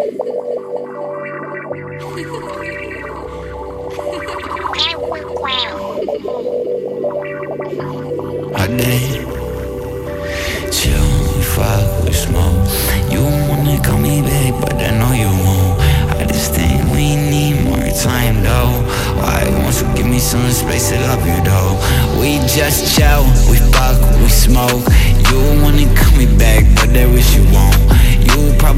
You wanna call me back, but I know you won't. I just think we need more time though. Why won't you give me some space to love you though? We just chill, we fuck, we smoke. You wanna call me back, but I wish you won't. You probably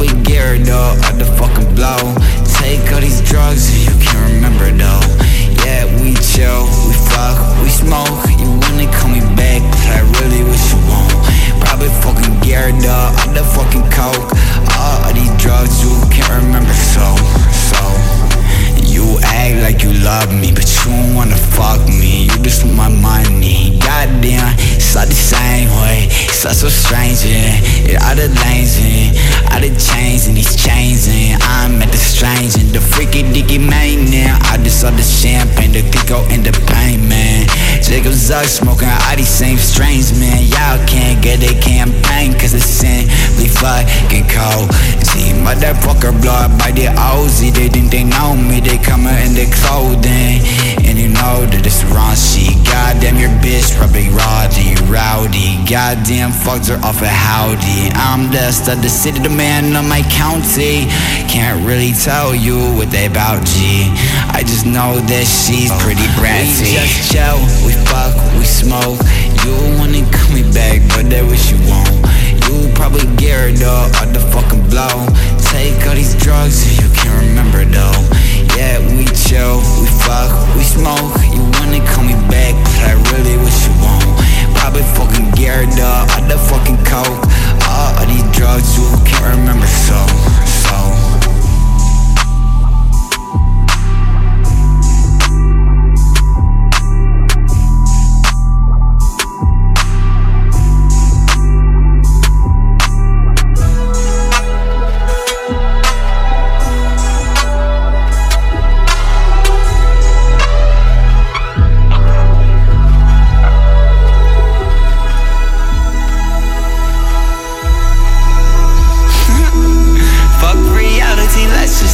love me, but you don't wanna fuck me. You just want my money. Goddamn, it's not the same way. It's not so strange, yeah. It out of lanes, yeah. all the chains and these chains, and I'm at the strange and the freaky dicky man now. I just saw the champagne, the Kiko and the pain, man. Jacob Zuc smoking all these same strains, man. Y'all can't get a campaign, cause it's simply fucking cold. See, motherfucker blow up by the Ozy. They think they know me, they coming in their clothing. And you know that it's wrong shit. Goddamn, your bitch probably rowdy, rowdy. Goddamn, fucked her off a howdy. I'm the stud, the city, the man of my county. Can't really tell you what they about, G. I just know that she's pretty bratty.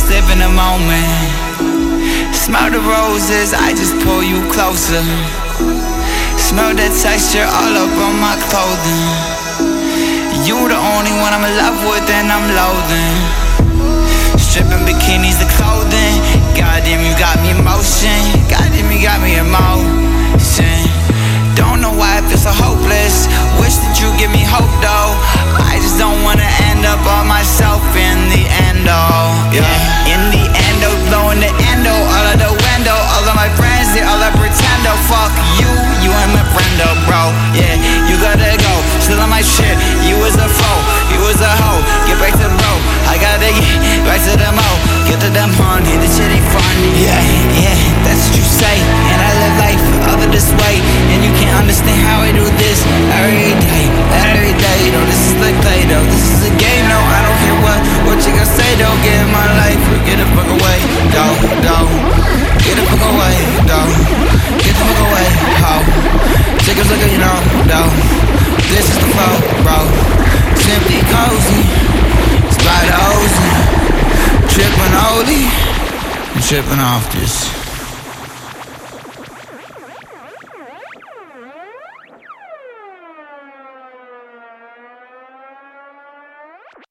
Just live in a moment. Smell the roses, I just pull you closer. Smell the texture all up on my clothing. You the only one I'm in love with and I'm loathing. Stripping bikinis to clothing. Goddamn, you got me emotion. Goddamn, you got me emotion. Don't know why I feel so hopeless. Wish that you give me hope though. I just don't wanna end up on myself tripping Oli, off this.